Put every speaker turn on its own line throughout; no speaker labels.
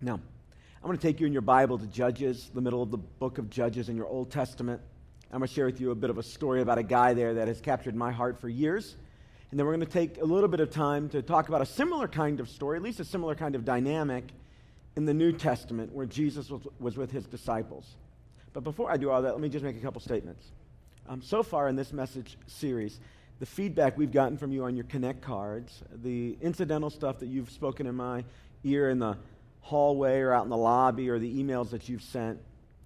Now, I'm going to take you in your Bible to Judges, the middle of the book of Judges in your Old Testament. I'm going to share with you a bit of a story about a guy there that has captured my heart for years. And then we're going to take a little bit of time to talk about a similar kind of story, at least a similar kind of dynamic in the New Testament where Jesus was, was with his disciples. But before I do all that, let me just make a couple statements. Um, so far in this message series, the feedback we've gotten from you on your Connect cards, the incidental stuff that you've spoken in my ear in the hallway or out in the lobby, or the emails that you've sent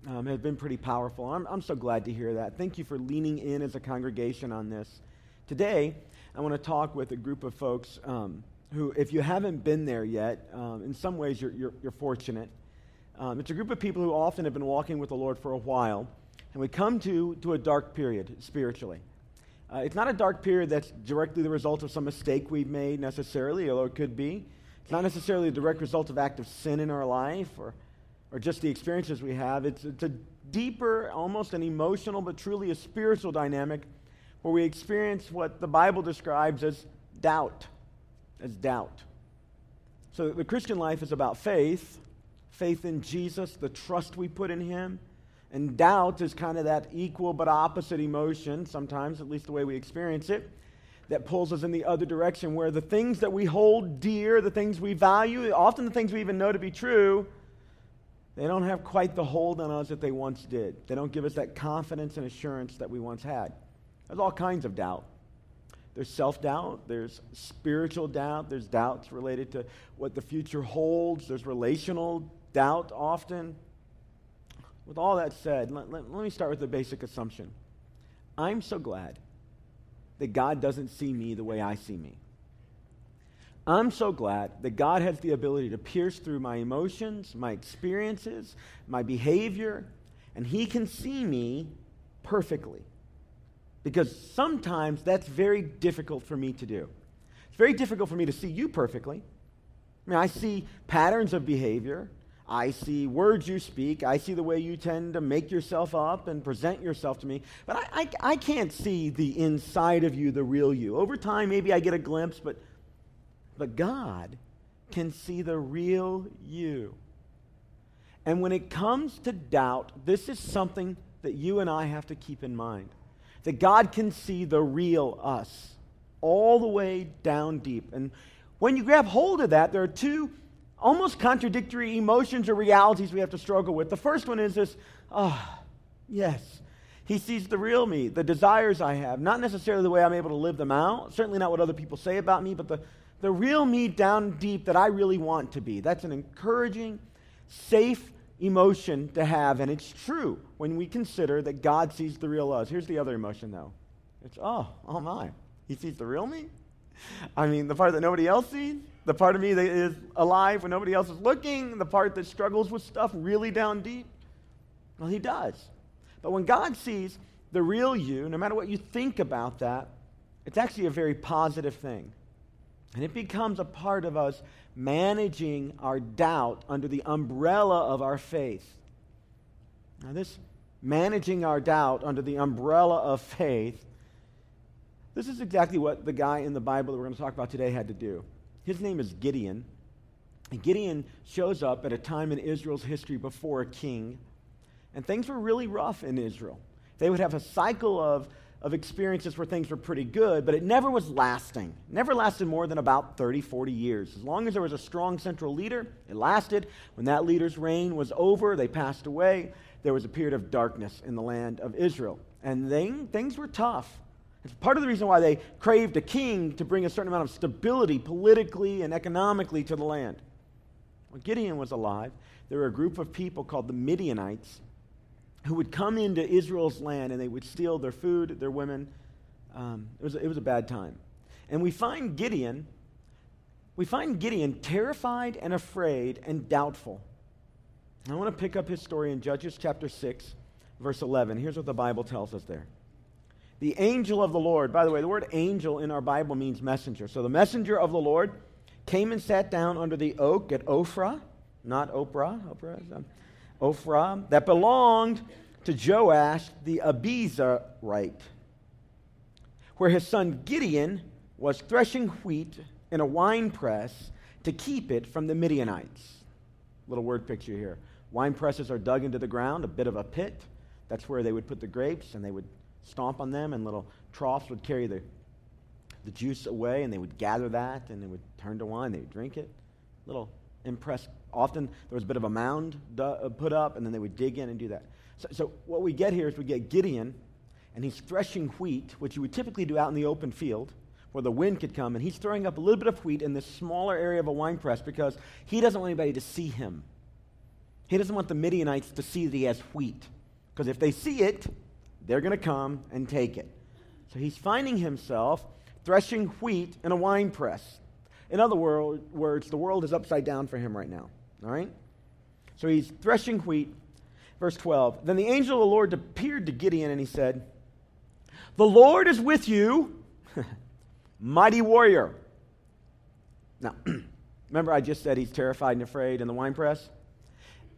um, been pretty powerful. I'm, I'm so glad to hear that. Thank you for leaning in as a congregation on this. Today, I want to talk with a group of folks um, who, if you haven't been there yet, um, in some ways you're, you're, you're fortunate. Um, it's a group of people who often have been walking with the Lord for a while, and we come to, to a dark period spiritually. Uh, it's not a dark period that's directly the result of some mistake we've made necessarily, although it could be. It's not necessarily a direct result of active sin in our life or, or just the experiences we have. It's, it's a deeper, almost an emotional, but truly a spiritual dynamic where we experience what the Bible describes as doubt. As doubt. So the Christian life is about faith, faith in Jesus, the trust we put in Him and doubt is kind of that equal but opposite emotion, sometimes, at least the way we experience it, that pulls us in the other direction, where the things that we hold dear, the things we value, often the things we even know to be true, they don't have quite the hold on us that they once did. They don't give us that confidence and assurance that we once had. There's all kinds of doubt. There's self doubt, there's spiritual doubt, there's doubts related to what the future holds, there's relational doubt often. With all that said, let, let, let me start with the basic assumption. I'm so glad that God doesn't see me the way I see me. I'm so glad that God has the ability to pierce through my emotions, my experiences, my behavior, and He can see me perfectly. Because sometimes that's very difficult for me to do. It's very difficult for me to see you perfectly. I mean, I see patterns of behavior. I see words you speak. I see the way you tend to make yourself up and present yourself to me. But I, I, I, can't see the inside of you, the real you. Over time, maybe I get a glimpse, but, but God can see the real you. And when it comes to doubt, this is something that you and I have to keep in mind that God can see the real us all the way down deep. And when you grab hold of that, there are two almost contradictory emotions or realities we have to struggle with. The first one is this ah, oh, yes. He sees the real me, the desires I have, not necessarily the way I'm able to live them out, certainly not what other people say about me, but the, the real me down deep that I really want to be. That's an encouraging, safe emotion to have, and it's true when we consider that God sees the real us. Here's the other emotion, though it's, oh, oh my. He sees the real me? I mean, the part that nobody else sees? The part of me that is alive when nobody else is looking, the part that struggles with stuff really down deep? Well, he does. But when God sees the real you, no matter what you think about that, it's actually a very positive thing. And it becomes a part of us managing our doubt under the umbrella of our faith. Now, this managing our doubt under the umbrella of faith, this is exactly what the guy in the Bible that we're going to talk about today had to do. His name is Gideon. Gideon shows up at a time in Israel's history before a king, and things were really rough in Israel. They would have a cycle of, of experiences where things were pretty good, but it never was lasting. It never lasted more than about 30, 40 years. As long as there was a strong central leader, it lasted. When that leader's reign was over, they passed away. There was a period of darkness in the land of Israel. And then, things were tough. It's part of the reason why they craved a king to bring a certain amount of stability politically and economically to the land. When Gideon was alive, there were a group of people called the Midianites who would come into Israel's land and they would steal their food, their women. Um, it, was, it was a bad time. And we find Gideon, we find Gideon terrified and afraid and doubtful. I want to pick up his story in Judges chapter 6, verse 11. Here's what the Bible tells us there. The angel of the Lord, by the way, the word angel in our Bible means messenger. So the messenger of the Lord came and sat down under the oak at Ophrah, not Oprah, Oprah, Ophrah, that belonged to Joash the Abiezrite, where his son Gideon was threshing wheat in a wine press to keep it from the Midianites. Little word picture here. Wine presses are dug into the ground, a bit of a pit. That's where they would put the grapes, and they would stomp on them, and little troughs would carry the, the juice away, and they would gather that, and they would turn to wine. They would drink it. Little impressed. Often there was a bit of a mound uh, put up, and then they would dig in and do that. So, so what we get here is we get Gideon, and he's threshing wheat, which you would typically do out in the open field where the wind could come, and he's throwing up a little bit of wheat in this smaller area of a wine press because he doesn't want anybody to see him. He doesn't want the Midianites to see that he has wheat. Because if they see it, they're going to come and take it. So he's finding himself threshing wheat in a wine press. In other words, the world is upside down for him right now. All right? So he's threshing wheat. Verse 12 Then the angel of the Lord appeared to Gideon and he said, The Lord is with you, mighty warrior. Now, remember I just said he's terrified and afraid in the wine press?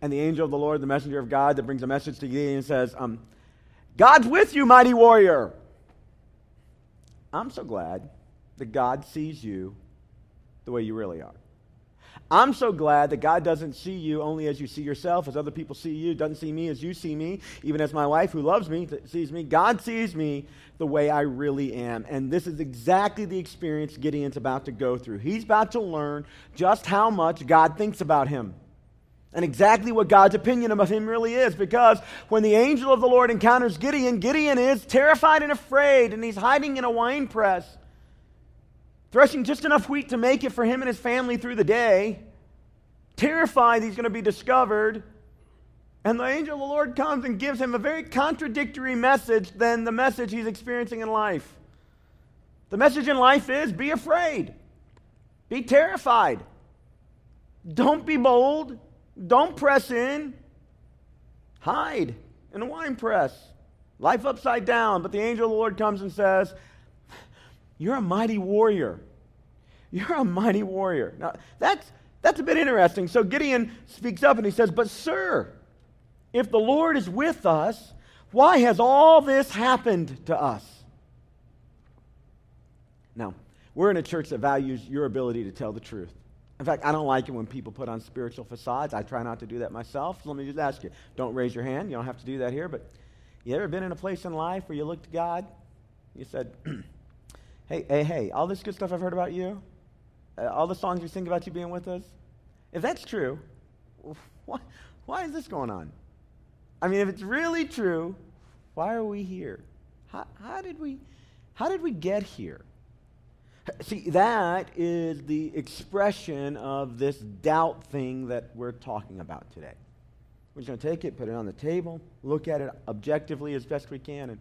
and the angel of the Lord, the messenger of God, that brings a message to Gideon says, um, God's with you, mighty warrior. I'm so glad that God sees you the way you really are. I'm so glad that God doesn't see you only as you see yourself, as other people see you, doesn't see me as you see me, even as my wife who loves me sees me. God sees me the way I really am. And this is exactly the experience Gideon's about to go through. He's about to learn just how much God thinks about him and exactly what God's opinion of him really is. Because when the angel of the Lord encounters Gideon, Gideon is terrified and afraid, and he's hiding in a wine press, threshing just enough wheat to make it for him and his family through the day, terrified he's going to be discovered. And the angel of the Lord comes and gives him a very contradictory message than the message he's experiencing in life. The message in life is be afraid, be terrified, don't be bold, don't press in. Hide in a wine press. Life upside down. But the angel of the Lord comes and says, You're a mighty warrior. You're a mighty warrior. Now, that's, that's a bit interesting. So Gideon speaks up and he says, But, sir, if the Lord is with us, why has all this happened to us? Now, we're in a church that values your ability to tell the truth. In fact, I don't like it when people put on spiritual facades. I try not to do that myself. So let me just ask you don't raise your hand. You don't have to do that here. But you ever been in a place in life where you looked to God? You said, hey, hey, hey, all this good stuff I've heard about you, uh, all the songs we sing about you being with us, if that's true, why, why is this going on? I mean, if it's really true, why are we here? How, how, did, we, how did we get here? See, that is the expression of this doubt thing that we're talking about today. We're just going to take it, put it on the table, look at it objectively as best we can, and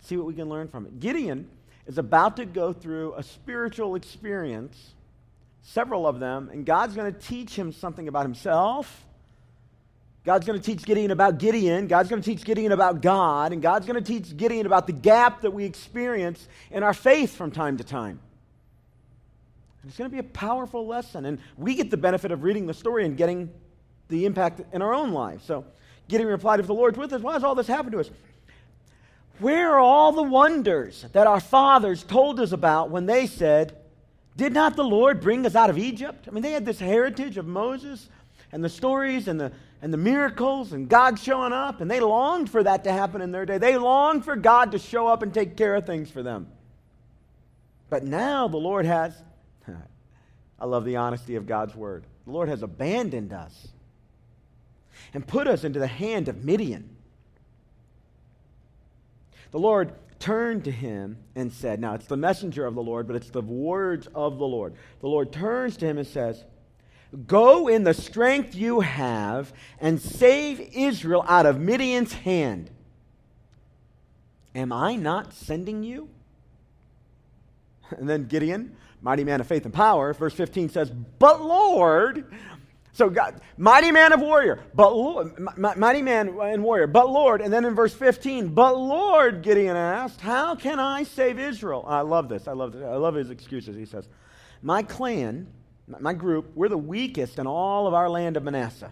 see what we can learn from it. Gideon is about to go through a spiritual experience, several of them, and God's going to teach him something about himself. God's going to teach Gideon about Gideon. God's going to teach Gideon about God. And God's going to teach Gideon about the gap that we experience in our faith from time to time. It's going to be a powerful lesson. And we get the benefit of reading the story and Gideon the impact in our own lives. So getting replied, If the Lord's with us, why has all this happened to us? Where are all the wonders that our fathers told us about when they said, Did not the Lord bring us out of Egypt? I mean, they had this heritage of Moses and the stories and the, and the miracles and God showing up, and they longed for that to happen in their day. They longed for God to show up and take care of things for them. But now the Lord has I love the honesty of God's word. The Lord has abandoned us and put us into the hand of Midian. The Lord turned to him and said, Now it's the messenger of the Lord, but it's the words of the Lord. The Lord turns to him and says, Go in the strength you have and save Israel out of Midian's hand. Am I not sending you? And then Gideon mighty man of faith and power. Verse 15 says, But Lord, so God, mighty man of warrior, but Lord, mighty man and warrior, but Lord. And then in verse 15, but Lord, Gideon asked, How can I save Israel? I love this. I love this. I love his excuses. He says, My clan, my group, we're the weakest in all of our land of Manasseh.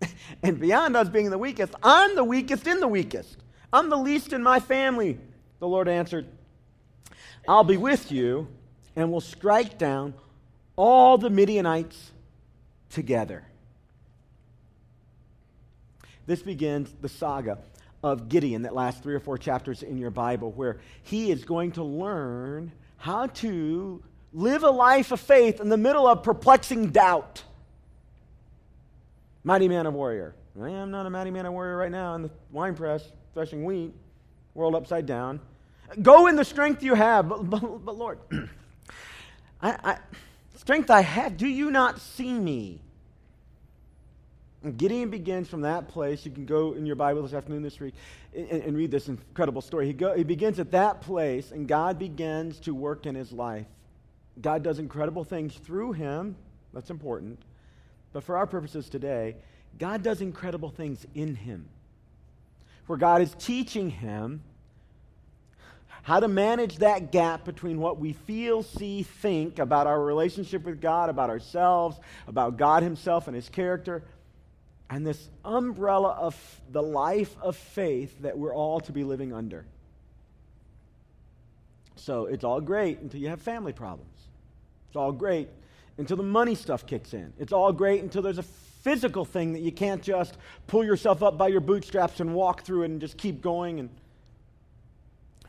and beyond us being the weakest, I'm the weakest in the weakest. I'm the least in my family. The Lord answered, I'll be with you and will strike down all the Midianites together. this begins the saga of Gideon that last three or four chapters in your Bible, where he is going to learn how to live a life of faith in the middle of perplexing doubt. Mighty man of warrior. I am not a mighty man of warrior right now in the wine press, threshing wheat, world upside down. Go in the strength you have. But, but, but Lord, I, I, strength I have, do you not see me? And Gideon begins from that place. You can go in your Bible this afternoon, this week, and, and read this incredible story. He, go, he begins at that place, and God begins to work in his life. God does incredible things through him. That's important. But for our purposes today, God does incredible things in him. Where God is teaching him how to manage that gap between what we feel, see, think about our relationship with God, about ourselves, about God Himself and His character, and this umbrella of the life of faith that we're all to be living under. So it's all great until you have family problems. It's all great until the money stuff kicks in. It's all great until there's a physical thing that you can't just pull yourself up by your bootstraps and walk through it and just keep going. And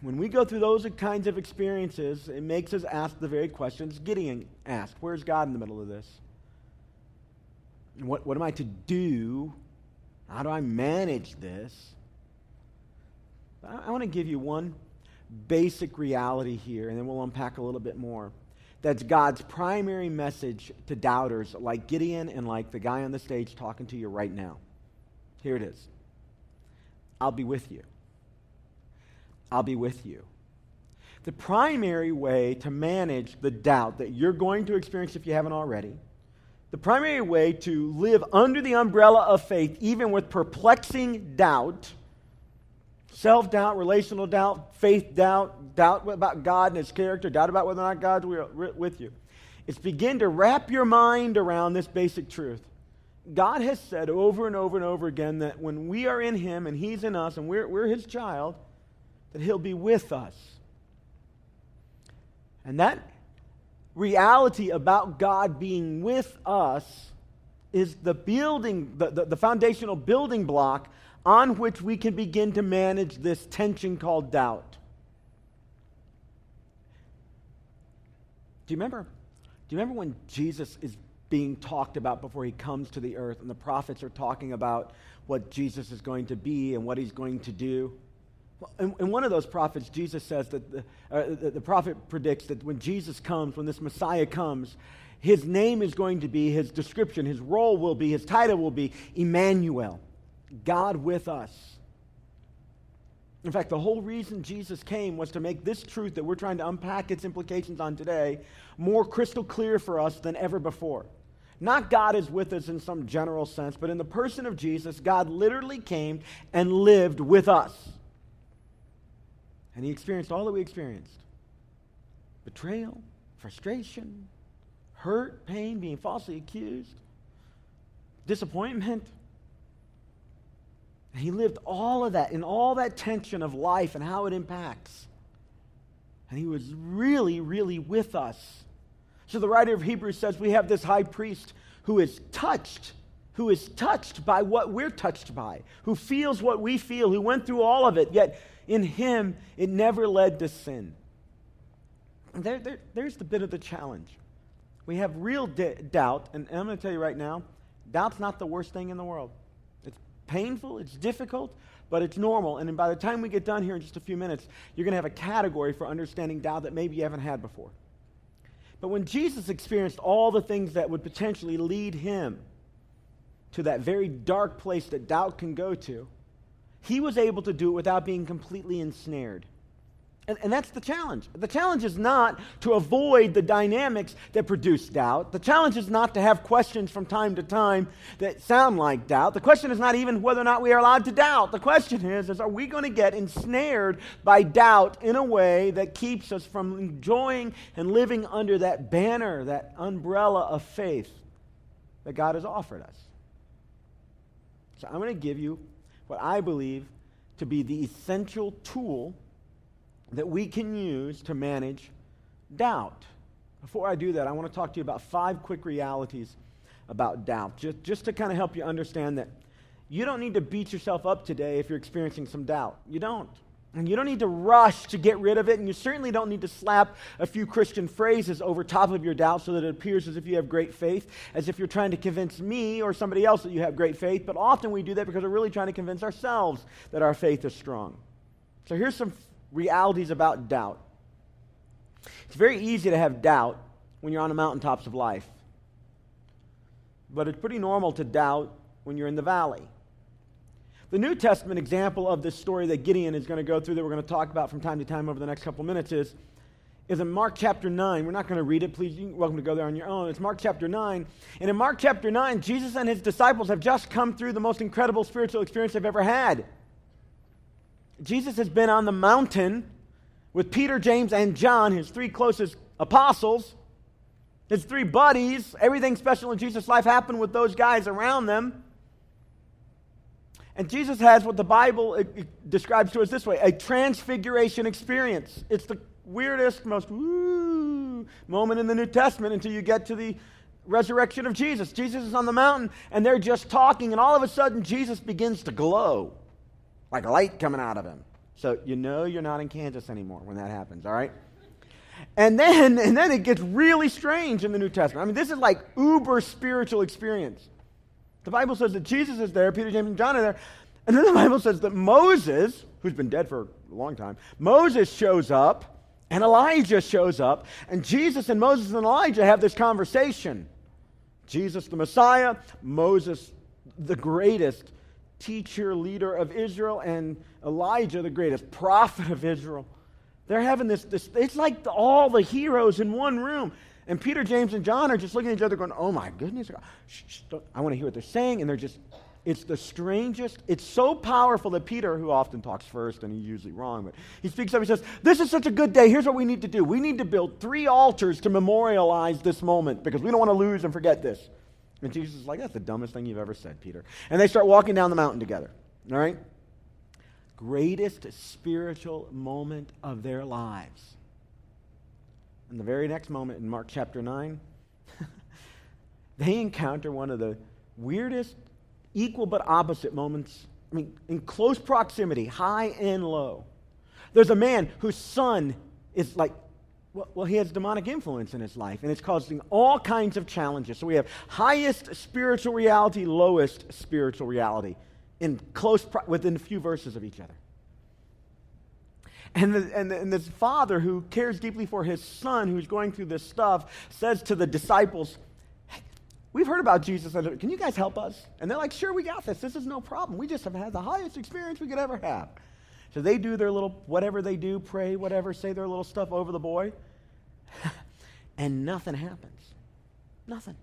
when we go through those kinds of experiences, it makes us ask the very questions Gideon asked Where's God in the middle of this? What, what am I to do? How do I manage this? I, I want to give you one basic reality here, and then we'll unpack a little bit more. That's God's primary message to doubters like Gideon and like the guy on the stage talking to you right now. Here it is I'll be with you. I'll be with you. The primary way to manage the doubt that you're going to experience if you haven't already the primary way to live under the umbrella of faith, even with perplexing doubt, self doubt, relational doubt, faith doubt, doubt about God and His character, doubt about whether or not God's with you, is begin to wrap your mind around this basic truth. God has said over and over and over again that when we are in Him and He's in us and we're, we're His child, that He'll be with us. And that reality about God being with us is the building, the, the, the, foundational building block on which we can begin to manage this tension called doubt. Do you remember? Do you remember when Jesus is being talked about before he comes to the earth and the prophets are talking about what Jesus is going to be and what he's going to do? In, in, one of those prophets, Jesus says that the, uh, the, the prophet predicts that when Jesus comes, when this Messiah comes, his name is going to be, his description, his role will be, his title will be Emmanuel, God with us. In fact, the whole reason Jesus came was to make this truth that we're trying to unpack its implications on today more crystal clear for us than ever before. Not God is with us in some general sense, but in the person of Jesus, God literally came and lived with us. And he experienced all that we experienced betrayal, frustration, hurt, pain, being falsely accused, disappointment. And he lived all of that in all that tension of life and how it impacts. And he was really, really with us. So the writer of Hebrews says we have this high priest who is touched, who is touched by what we're touched by, who feels what we feel, who went through all of it, yet in him, it never led to sin. There, there, there's the bit of the challenge. We have real doubt, and I'm going to tell you right now doubt's not the worst thing in the world. It's painful, it's difficult, but it's normal. And by the time we get done here in just a few minutes, you're going to have a category for understanding doubt that maybe you haven't had before. But when Jesus experienced all the things that would potentially lead him to that very dark place that doubt can go to, he was able to do it without being completely ensnared. And, and, that's the challenge. The challenge is not to avoid the dynamics that produce doubt. The challenge is not to have questions from time to time that sound like doubt. The question is not even whether or not we are allowed to doubt. The question is, is are we going to get ensnared by doubt in a way that keeps us from enjoying and living under that banner, that umbrella of faith that God has offered us? So I'm going to give you what I believe to be the essential tool that we can use to manage doubt. Before I do that, I want to talk to you about five quick realities about doubt, just, just to kind of help you understand that you don't need to beat yourself up today if you're experiencing some doubt. You don't. And you don't need to rush to get rid of it, and you certainly don't need to slap a few Christian phrases over top of your doubt so that it appears as if you have great faith, as if you're trying to convince me or somebody else that you have great faith. But often we do that because we're really trying to convince ourselves that our faith is strong. So here's some realities about doubt it's very easy to have doubt when you're on the mountaintops of life, but it's pretty normal to doubt when you're in the valley. The New Testament example of this story that Gideon is going to go through, that we're going to talk about from time to time over the next couple minutes, is, is in Mark chapter 9. We're not going to read it. Please, you're welcome to go there on your own. It's Mark chapter 9. And in Mark chapter 9, Jesus and his disciples have just come through the most incredible spiritual experience they've ever had. Jesus has been on the mountain with Peter, James, and John, his three closest apostles, his three buddies. Everything special in Jesus' life happened with those guys around them. And Jesus has what the Bible describes to us this way a transfiguration experience. It's the weirdest, most woo moment in the New Testament until you get to the resurrection of Jesus. Jesus is on the mountain and they're just talking, and all of a sudden, Jesus begins to glow like light coming out of him. So you know you're not in Kansas anymore when that happens, all right? And then, and then it gets really strange in the New Testament. I mean, this is like uber spiritual experience. The Bible says that Jesus is there, Peter, James, and John are there. And then the Bible says that Moses, who's been dead for a long time, Moses shows up, and Elijah shows up, and Jesus and Moses and Elijah have this conversation. Jesus, the Messiah, Moses, the greatest teacher, leader of Israel, and Elijah, the greatest prophet of Israel. They're having this, this it's like the, all the heroes in one room. And Peter, James, and John are just looking at each other going, oh my goodness, shh, shh, I want to hear what they're saying. And they're just, it's the strangest. It's so powerful that Peter, who often talks first, and he's usually wrong, but he speaks up. He says, This is such a good day. Here's what we need to do. We need to build three altars to memorialize this moment because we don't want to lose and forget this. And Jesus is like, That's the dumbest thing you've ever said, Peter. And they start walking down the mountain together. All right? Greatest spiritual moment of their lives. And the very next moment in Mark chapter 9, they encounter one of the weirdest, equal but opposite moments. I mean, in close proximity, high and low. There's a man whose son is like, well, well, he has demonic influence in his life, and it's causing all kinds of challenges. So we have highest spiritual reality, lowest spiritual reality in close, pro- within a few verses of each other. And, the, and, the, and this father who cares deeply for his son who's going through this stuff says to the disciples, hey, We've heard about Jesus. Can you guys help us? And they're like, Sure, we got this. This is no problem. We just have had the highest experience we could ever have. So they do their little, whatever they do, pray, whatever, say their little stuff over the boy. and nothing happens. Nothing.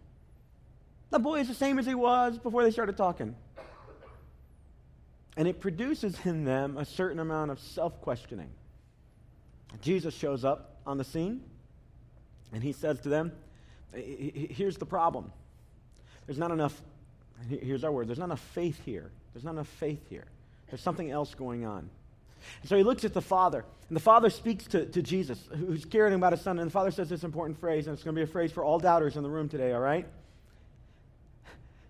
The boy is the same as he was before they started talking. And it produces in them a certain amount of self questioning. Jesus shows up on the scene and he says to them, Here's the problem. There's not enough, here's our word, there's not enough faith here. There's not enough faith here. There's something else going on. And so he looks at the father, and the father speaks to, to Jesus, who's caring about his son. And the father says this important phrase, and it's going to be a phrase for all doubters in the room today, all right?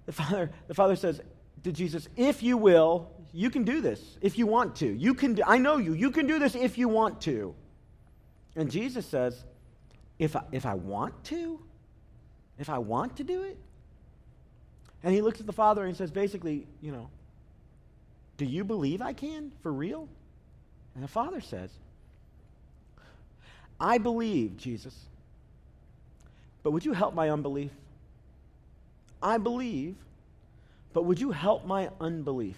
The father, the father says to Jesus, If you will, you can do this if you want to. You can do, I know you. You can do this if you want to. And Jesus says, if I, if I want to, if I want to do it. And he looks at the father and says, basically, you know, do you believe I can for real? And the father says, I believe, Jesus, but would you help my unbelief? I believe, but would you help my unbelief?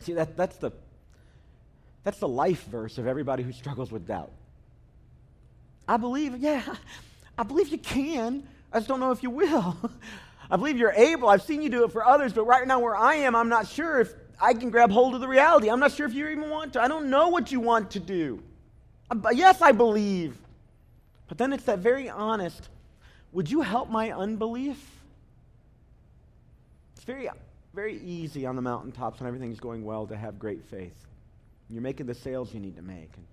See, that, that's, the, that's the life verse of everybody who struggles with doubt. I believe, yeah, I believe you can. I just don't know if you will. I believe you're able. I've seen you do it for others, but right now where I am, I'm not sure if I can grab hold of the reality. I'm not sure if you even want to. I don't know what you want to do. Uh, yes, I believe. But then it's that very honest, would you help my unbelief? It's very very easy on the mountaintops when everything's going well to have great faith. You're making the sales you need to make. And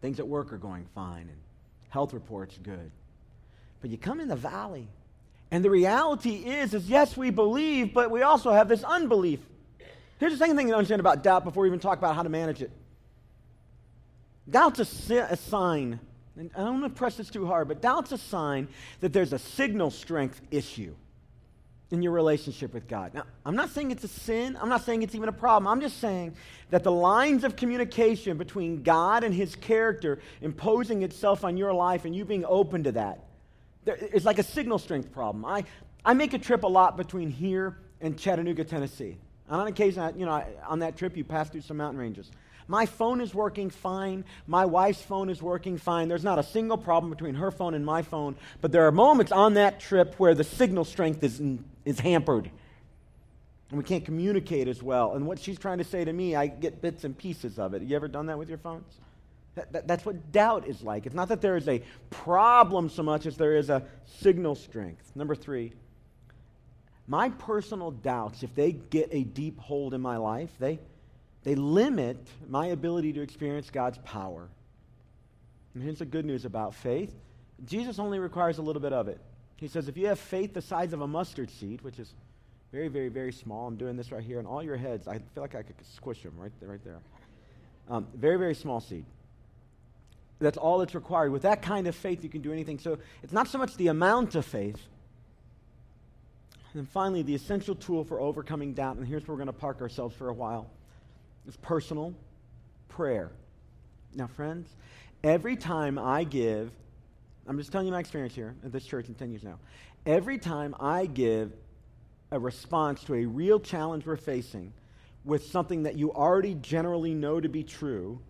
things at work are going fine, and health reports good. But you come in the valley, And the reality is, is yes, we believe, but we also have this unbelief. Here's the second thing to understand about doubt before we even talk about how to manage it. Doubt's a, a sign, and I don't want to press this too hard, but doubt's a sign that there's a signal strength issue in your relationship with God. Now, I'm not saying it's a sin. I'm not saying it's even a problem. I'm just saying that the lines of communication between God and His character imposing itself on your life and you being open to that, it's like a signal strength problem. I, I make a trip a lot between here and Chattanooga, Tennessee. And on occasion, you know, on that trip, you pass through some mountain ranges. My phone is working fine. My wife's phone is working fine. There's not a single problem between her phone and my phone. But there are moments on that trip where the signal strength is, is hampered. And we can't communicate as well. And what she's trying to say to me, I get bits and pieces of it. Have you ever done that with your phones? That, that, that's what doubt is like. It's not that there is a problem so much as there is a signal strength. Number three, my personal doubts, if they get a deep hold in my life, they, they limit my ability to experience God's power. And here's the good news about faith Jesus only requires a little bit of it. He says, if you have faith the size of a mustard seed, which is very, very, very small, I'm doing this right here, and all your heads, I feel like I could squish them right there. Right there. Um, very, very small seed. That's all that's required. With that kind of faith, you can do anything. So it's not so much the amount of faith. And finally, the essential tool for overcoming doubt, and here's where we're going to park ourselves for a while it's personal prayer. Now, friends, every time I give, I'm just telling you my experience here at this church in 10 years now. Every time I give a response to a real challenge we're facing with something that you already generally know to be true,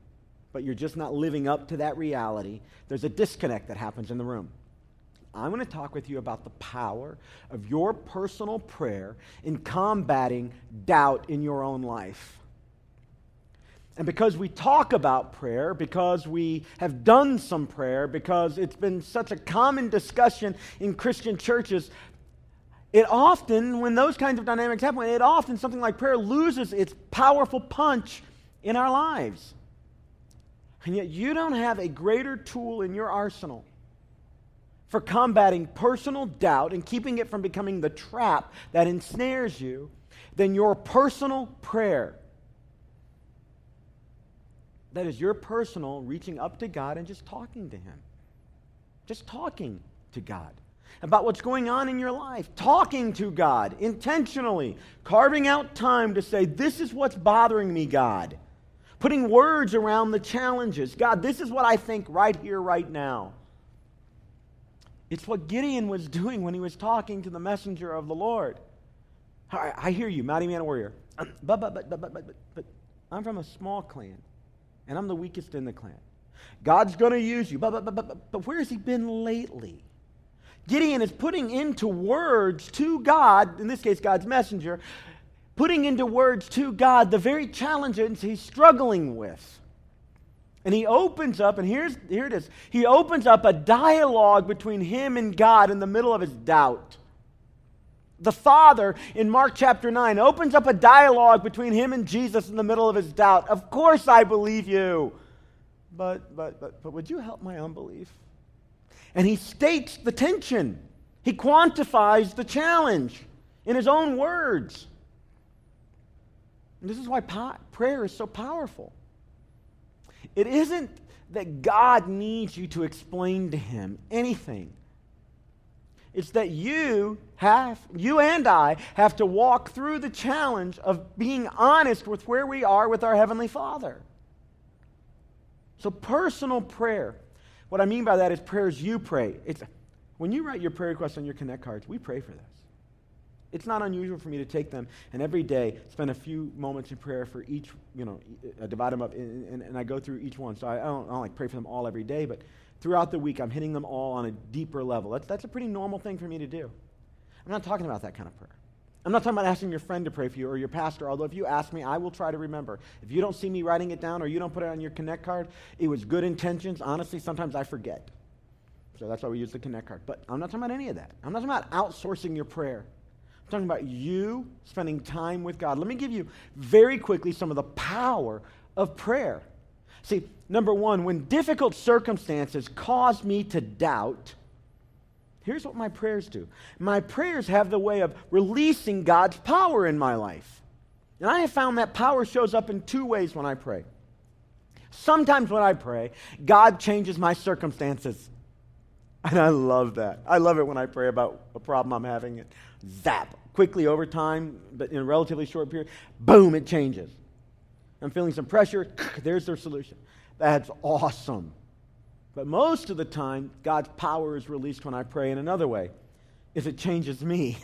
but you're just not living up to that reality, there's a disconnect that happens in the room. I'm going to talk with you about the power of your personal prayer in combating doubt in your own life. And because we talk about prayer, because we have done some prayer, because it's been such a common discussion in Christian churches, it often, when those kinds of dynamics happen, it often, something like prayer loses its powerful punch in our lives. And yet, you don't have a greater tool in your arsenal for combating personal doubt and keeping it from becoming the trap that ensnares you than your personal prayer. That is your personal reaching up to God and just talking to Him. Just talking to God about what's going on in your life. Talking to God intentionally, carving out time to say, This is what's bothering me, God. Putting words around the challenges. God, this is what I think right here, right now. It's what Gideon was doing when he was talking to the messenger of the Lord. I, I hear you, mighty man warrior. But, but, but, but, but, but, but I'm from a small clan and I'm the weakest in the clan. God's going to use you. But, but, but, but, but where has he been lately? Gideon is putting into words to God, in this case, God's messenger, putting into words to God the very challenges he's struggling with. And he opens up, and here's, here it is. He opens up a dialogue between him and God in the middle of his doubt. The Father in Mark chapter 9 opens up a dialogue between him and Jesus in the middle of his doubt. Of course I believe you. But, but, but, but would you help my unbelief? And he states the tension. He quantifies the challenge in his own words. And this is why prayer is so powerful. It isn't that God needs you to explain to him anything. It's that you have, you and I have to walk through the challenge of being honest with where we are with our Heavenly Father. So, personal prayer. What I mean by that is prayers you pray. It's, when you write your prayer requests on your Connect cards, we pray for this. It's not unusual for me to take them and every day spend a few moments in prayer for each, you know, I divide them up and, and, and I go through each one. So I, don't, I don't like pray for them all every day, but throughout the week, I'm hitting them all on a deeper level. That's, that's a pretty normal thing for me to do. I'm not talking about that kind of prayer. I'm not talking about asking your friend to pray for you or your pastor, although if you ask me, I will try to remember. If you don't see me writing it down or you don't put it on your Connect card, it was good intentions. Honestly, sometimes I forget. So that's why we use the Connect card. But I'm not talking about any of that. I'm not talking about outsourcing your prayer. I'm talking about you spending time with God. Let me give you very quickly some of the power of prayer. See, number one, when difficult circumstances cause me to doubt, Here's what my prayers do my prayers have the way of releasing God's power in my life. And I have found that power shows up in two ways when I pray. Sometimes when I pray, God changes my circumstances. And I love that. I love it when I pray about a problem I'm having. Zap, quickly over time, but in a relatively short period, boom, it changes. I'm feeling some pressure, there's their solution. That's awesome. But most of the time, God's power is released when I pray in another way. If it changes me,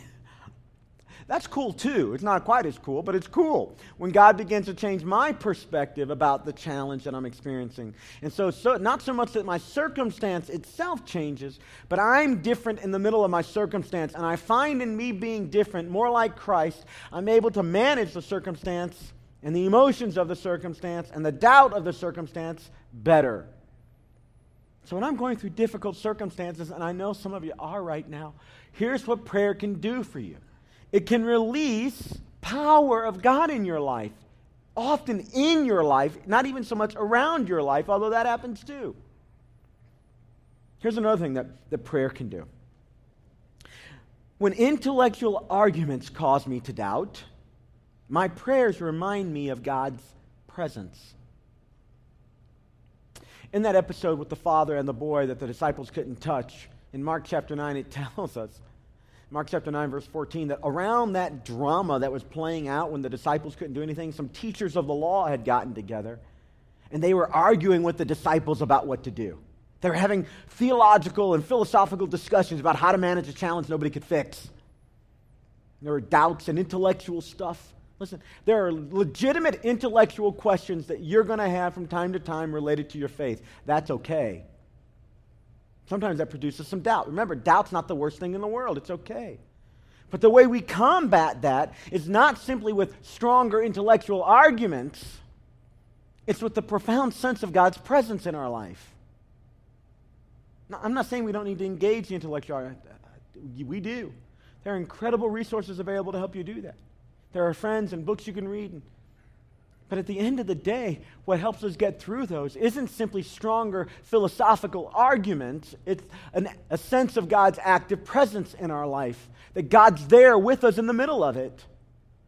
that's cool too. It's not quite as cool, but it's cool when God begins to change my perspective about the challenge that I'm experiencing. And so, so, not so much that my circumstance itself changes, but I'm different in the middle of my circumstance. And I find in me being different, more like Christ, I'm able to manage the circumstance and the emotions of the circumstance and the doubt of the circumstance better. So, when I'm going through difficult circumstances, and I know some of you are right now, here's what prayer can do for you it can release power of God in your life, often in your life, not even so much around your life, although that happens too. Here's another thing that, that prayer can do. When intellectual arguments cause me to doubt, my prayers remind me of God's presence. In that episode with the father and the boy that the disciples couldn't touch, in Mark chapter 9, it tells us Mark chapter 9, verse 14, that around that drama that was playing out when the disciples couldn't do anything, some teachers of the law had gotten together and they were arguing with the disciples about what to do. They were having theological and philosophical discussions about how to manage a challenge nobody could fix. There were doubts and intellectual stuff. Listen, there are legitimate intellectual questions that you're going to have from time to time related to your faith. That's okay. Sometimes that produces some doubt. Remember, doubt's not the worst thing in the world, it's okay. But the way we combat that is not simply with stronger intellectual arguments, it's with the profound sense of God's presence in our life. Now, I'm not saying we don't need to engage the intellectual argument. We do. There are incredible resources available to help you do that. There are friends and books you can read but at the end of the day, what helps us get through those isn't simply stronger philosophical arguments, it's an, a sense of God's active presence in our life, that God's there with us in the middle of it.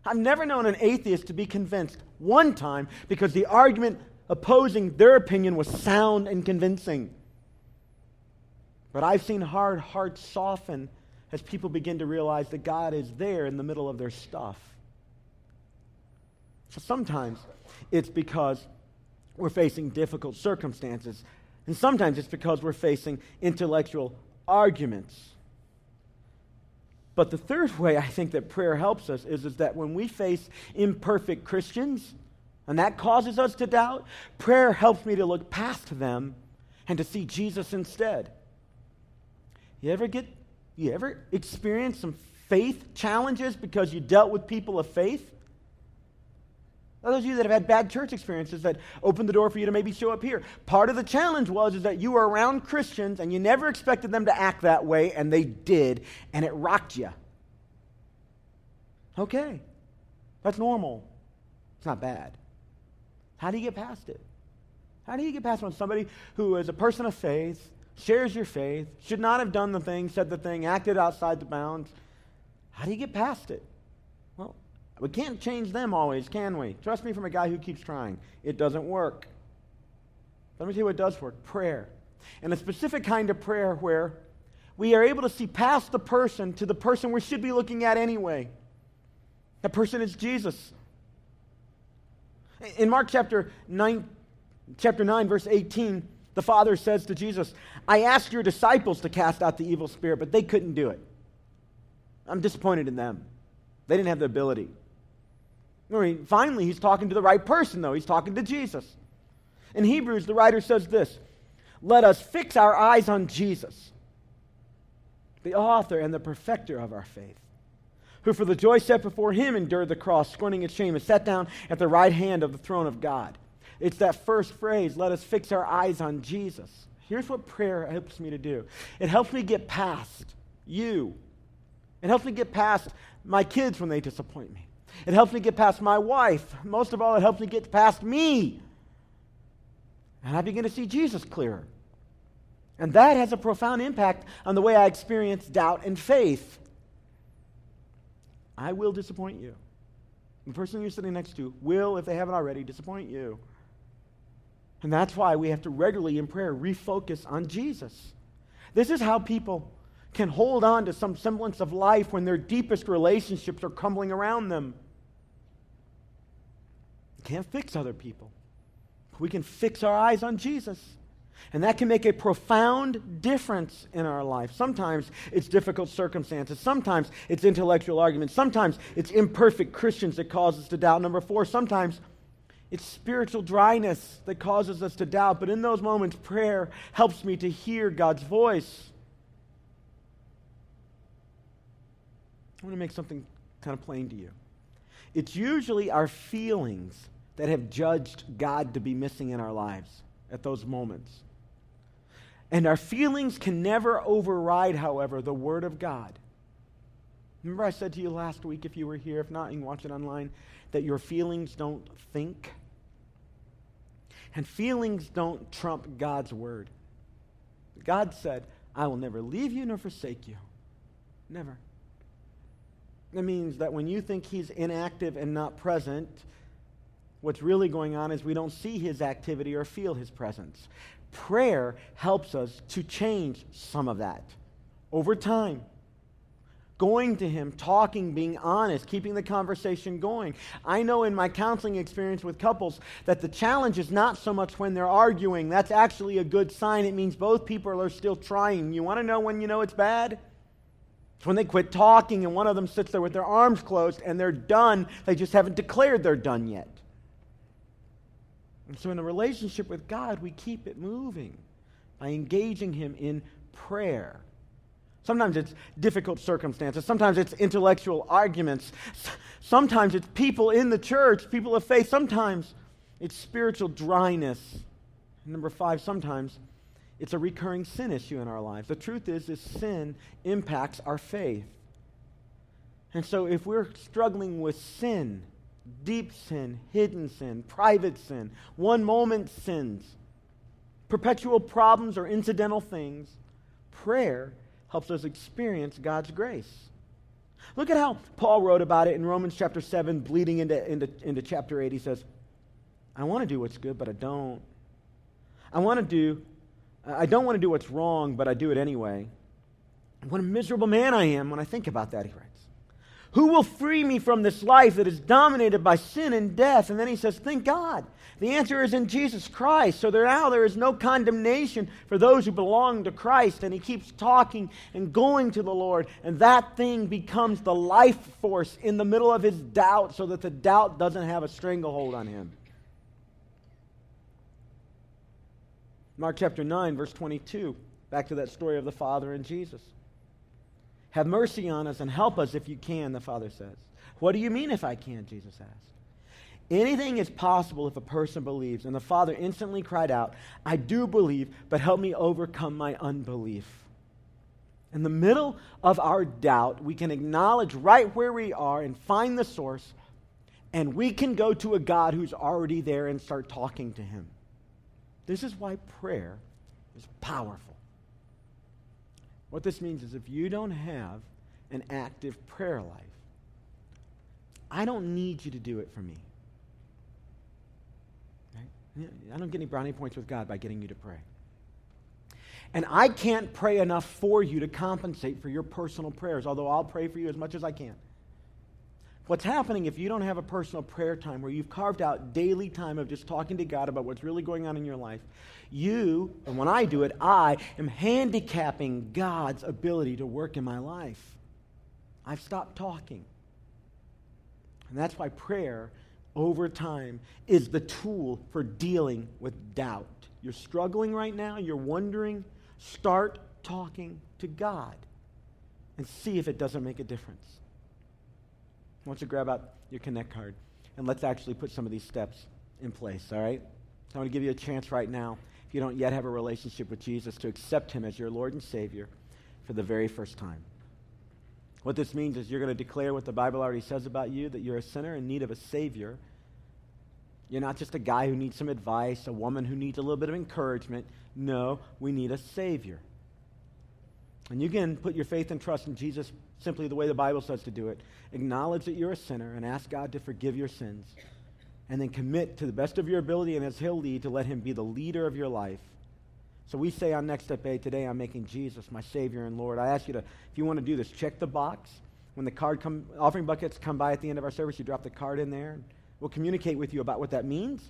I've never known an atheist to be convinced one time because the argument opposing their opinion was sound and convincing. But I've seen hard hearts soften as people begin to realize that God is there in the middle of their stuff. So sometimes it's because we're facing difficult circumstances, and sometimes it's because we're facing intellectual arguments. But the third way I think that prayer helps us is, is that when we face imperfect Christians, and that causes us to doubt, prayer helps me to look past them and to see Jesus instead. You ever get you ever experience some faith challenges because you dealt with people of faith? Those of you that have had bad church experiences that opened the door for you to maybe show up here. Part of the challenge was is that you were around Christians and you never expected them to act that way, and they did, and it rocked you. Okay. That's normal. It's not bad. How do you get past it? How do you get past when somebody who is a person of faith, shares your faith, should not have done the thing, said the thing, acted outside the bounds? How do you get past it? We can't change them always, can we? Trust me from a guy who keeps trying. It doesn't work. Let me tell you what does work prayer. And a specific kind of prayer where we are able to see past the person to the person we should be looking at anyway. That person is Jesus. In Mark chapter 9, chapter 9, verse 18, the Father says to Jesus, I asked your disciples to cast out the evil spirit, but they couldn't do it. I'm disappointed in them. They didn't have the ability. I mean, finally, he's talking to the right person, though. He's talking to Jesus. In Hebrews, the writer says this Let us fix our eyes on Jesus, the author and the perfecter of our faith, who for the joy set before him endured the cross, scorning its shame, and sat down at the right hand of the throne of God. It's that first phrase, let us fix our eyes on Jesus. Here's what prayer helps me to do it helps me get past you, it helps me get past my kids when they disappoint me. It helps me get past my wife. Most of all, it helps me get past me. And I begin to see Jesus clearer. And that has a profound impact on the way I experience doubt and faith. I will disappoint you. The person you're sitting next to will, if they haven't already, disappoint you. And that's why we have to regularly in prayer refocus on Jesus. This is how people can hold on to some semblance of life when their deepest relationships are crumbling around them. We Can't fix other people. We can fix our eyes on Jesus. And that can make a profound difference in our life. Sometimes it's difficult circumstances. Sometimes it's intellectual arguments. Sometimes it's imperfect Christians that cause us to doubt. Number four, sometimes it's spiritual dryness that causes us to doubt. But in those moments, prayer helps me to hear God's voice. I want to make something kind of plain to you. It's usually our feelings that have judged God to be missing in our lives at those moments. And our feelings can never override, however, the Word of God. Remember, I said to you last week, if you were here, if not, you can watch it online, that your feelings don't think. And feelings don't trump God's Word. God said, I will never leave you nor forsake you. Never. That means that when you think He's inactive and not present, what's really going on is we don't see His activity or feel His presence. Prayer helps us to change some of that over time. Going to Him, talking, being honest, keeping the conversation going. I know in my counseling experience with couples that the challenge is not so much when they're arguing. That's actually a good sign. It means both people are still trying. You want to know when you know it's bad? It's when they quit talking and one of them sits there with their arms closed and they're done. They just haven't declared they're done yet. And so, in a relationship with God, we keep it moving by engaging Him in prayer. Sometimes it's difficult circumstances. Sometimes it's intellectual arguments. Sometimes it's people in the church, people of faith. Sometimes it's spiritual dryness. number five, sometimes it's a recurring sin issue in our lives. The truth is, is sin impacts our faith. And so if we're struggling with sin, deep sin, hidden sin, private sin, one moment sins, perpetual problems or incidental things, prayer helps us experience God's grace. Look at how Paul wrote about it in Romans chapter 7, bleeding into, into, into chapter 8. He says, I want to do what's good, but I don't. I want to do, I don't want to do what's wrong, but I do it anyway. What a miserable man I am when I think about that, he writes. Who will free me from this life that is dominated by sin and death? And then he says, Thank God. The answer is in Jesus Christ. So there now there is no condemnation for those who belong to Christ. And he keeps talking and going to the Lord. And that thing becomes the life force in the middle of his doubt so that the doubt doesn't have a stranglehold on him. Mark chapter 9, verse 22. Back to that story of the Father and Jesus. Have mercy on us and help us if you can, the Father says. What do you mean if I can? Jesus asked. Anything is possible if a person believes. And the Father instantly cried out, I do believe, but help me overcome my unbelief. In the middle of our doubt, we can acknowledge right where we are and find the source, and we can go to a God who's already there and start talking to him. This is why prayer is powerful. What this means is if you don't have an active prayer life, I don't need you to do it for me. I don't get any brownie points with God by getting you to pray. And I can't pray enough for you to compensate for your personal prayers, although I'll pray for you as much as I can. What's happening if you don't have a personal prayer time where you've carved out daily time of just talking to God about what's really going on in your life? You, and when I do it, I am handicapping God's ability to work in my life. I've stopped talking. And that's why prayer over time is the tool for dealing with doubt. You're struggling right now, you're wondering, start talking to God and see if it doesn't make a difference. I want you to grab out your Connect card and let's actually put some of these steps in place, all right? I want to give you a chance right now, if you don't yet have a relationship with Jesus, to accept him as your Lord and Savior for the very first time. What this means is you're going to declare what the Bible already says about you that you're a sinner in need of a Savior. You're not just a guy who needs some advice, a woman who needs a little bit of encouragement. No, we need a Savior. And you can put your faith and trust in Jesus simply the way the Bible says to do it. Acknowledge that you're a sinner and ask God to forgive your sins. And then commit to the best of your ability and as He'll lead to let Him be the leader of your life. So we say on Next Step A today, I'm making Jesus my Savior and Lord. I ask you to, if you want to do this, check the box. When the card come, offering buckets come by at the end of our service, you drop the card in there. We'll communicate with you about what that means,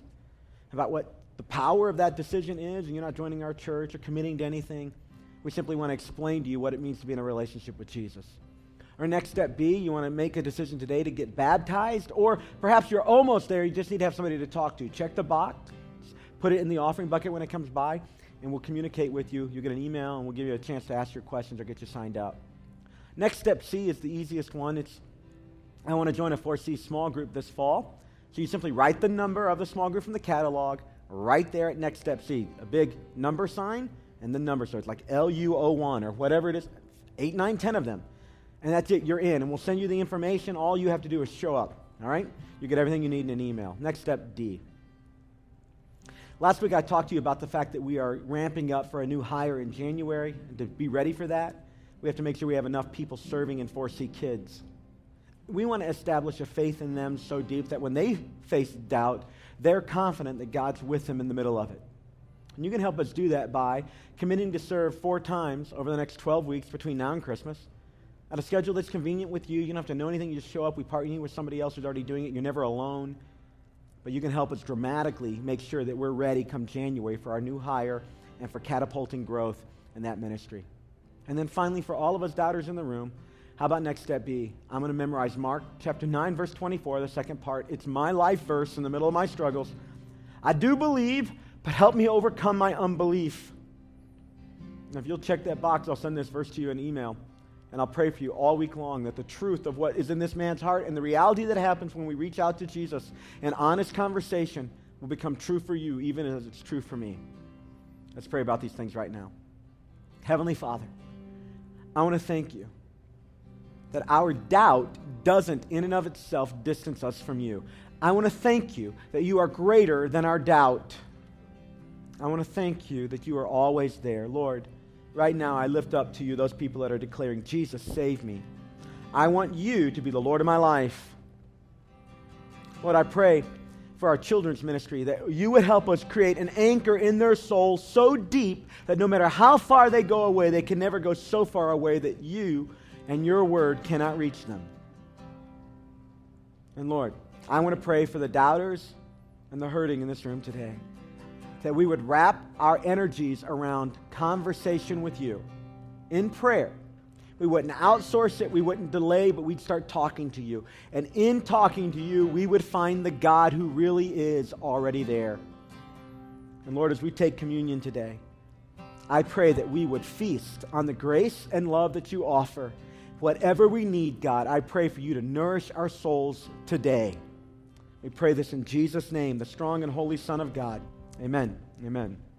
about what the power of that decision is, and you're not joining our church or committing to anything. We simply want to explain to you what it means to be in a relationship with Jesus. Or next step B, you want to make a decision today to get baptized, or perhaps you're almost there, you just need to have somebody to talk to. Check the box, put it in the offering bucket when it comes by, and we'll communicate with you. You'll get an email, and we'll give you a chance to ask your questions or get you signed up. Next step C is the easiest one. It's I want to join a 4C small group this fall. So you simply write the number of the small group from the catalog right there at next step C, a big number sign and the number. So it's like LU01 or whatever it is, eight, nine, ten of them. And that's it, you're in. And we'll send you the information. All you have to do is show up. All right? You get everything you need in an email. Next step D. Last week I talked to you about the fact that we are ramping up for a new hire in January. And to be ready for that, we have to make sure we have enough people serving in 4C kids. We want to establish a faith in them so deep that when they face doubt, they're confident that God's with them in the middle of it. And you can help us do that by committing to serve four times over the next 12 weeks between now and Christmas at a schedule that's convenient with you. You don't have to know anything. You just show up. We partner you with somebody else who's already doing it. You're never alone. But you can help us dramatically make sure that we're ready come January for our new hire and for catapulting growth in that ministry. And then finally, for all of us doubters in the room, how about next step B? I'm going to memorize Mark chapter 9, verse 24, the second part. It's my life verse in the middle of my struggles. I do believe, but help me overcome my unbelief. If you'll check that box, I'll send this verse to you in email. And I'll pray for you all week long that the truth of what is in this man's heart and the reality that happens when we reach out to Jesus and honest conversation will become true for you, even as it's true for me. Let's pray about these things right now. Heavenly Father, I want to thank you that our doubt doesn't, in and of itself, distance us from you. I want to thank you that you are greater than our doubt. I want to thank you that you are always there. Lord, right now I lift up to you those people that are declaring, Jesus, save me. I want you to be the Lord of my life. Lord, I pray for our children's ministry that you would help us create an anchor in their soul so deep that no matter how far they go away, they can never go so far away that you and your word cannot reach them. And Lord, I want to pray for the doubters and the hurting in this room today that we would wrap our energies around conversation with you in prayer. We wouldn't outsource it, we wouldn't delay, but we'd start talking to you. And in talking to you, we would find the God who really is already there. And Lord, as we take communion today, I pray that we would feast on the grace and love that you offer. Whatever we need, God, I pray for you to nourish our souls today. We pray this in Jesus' name, the strong and holy Son of God. Amen. Amen.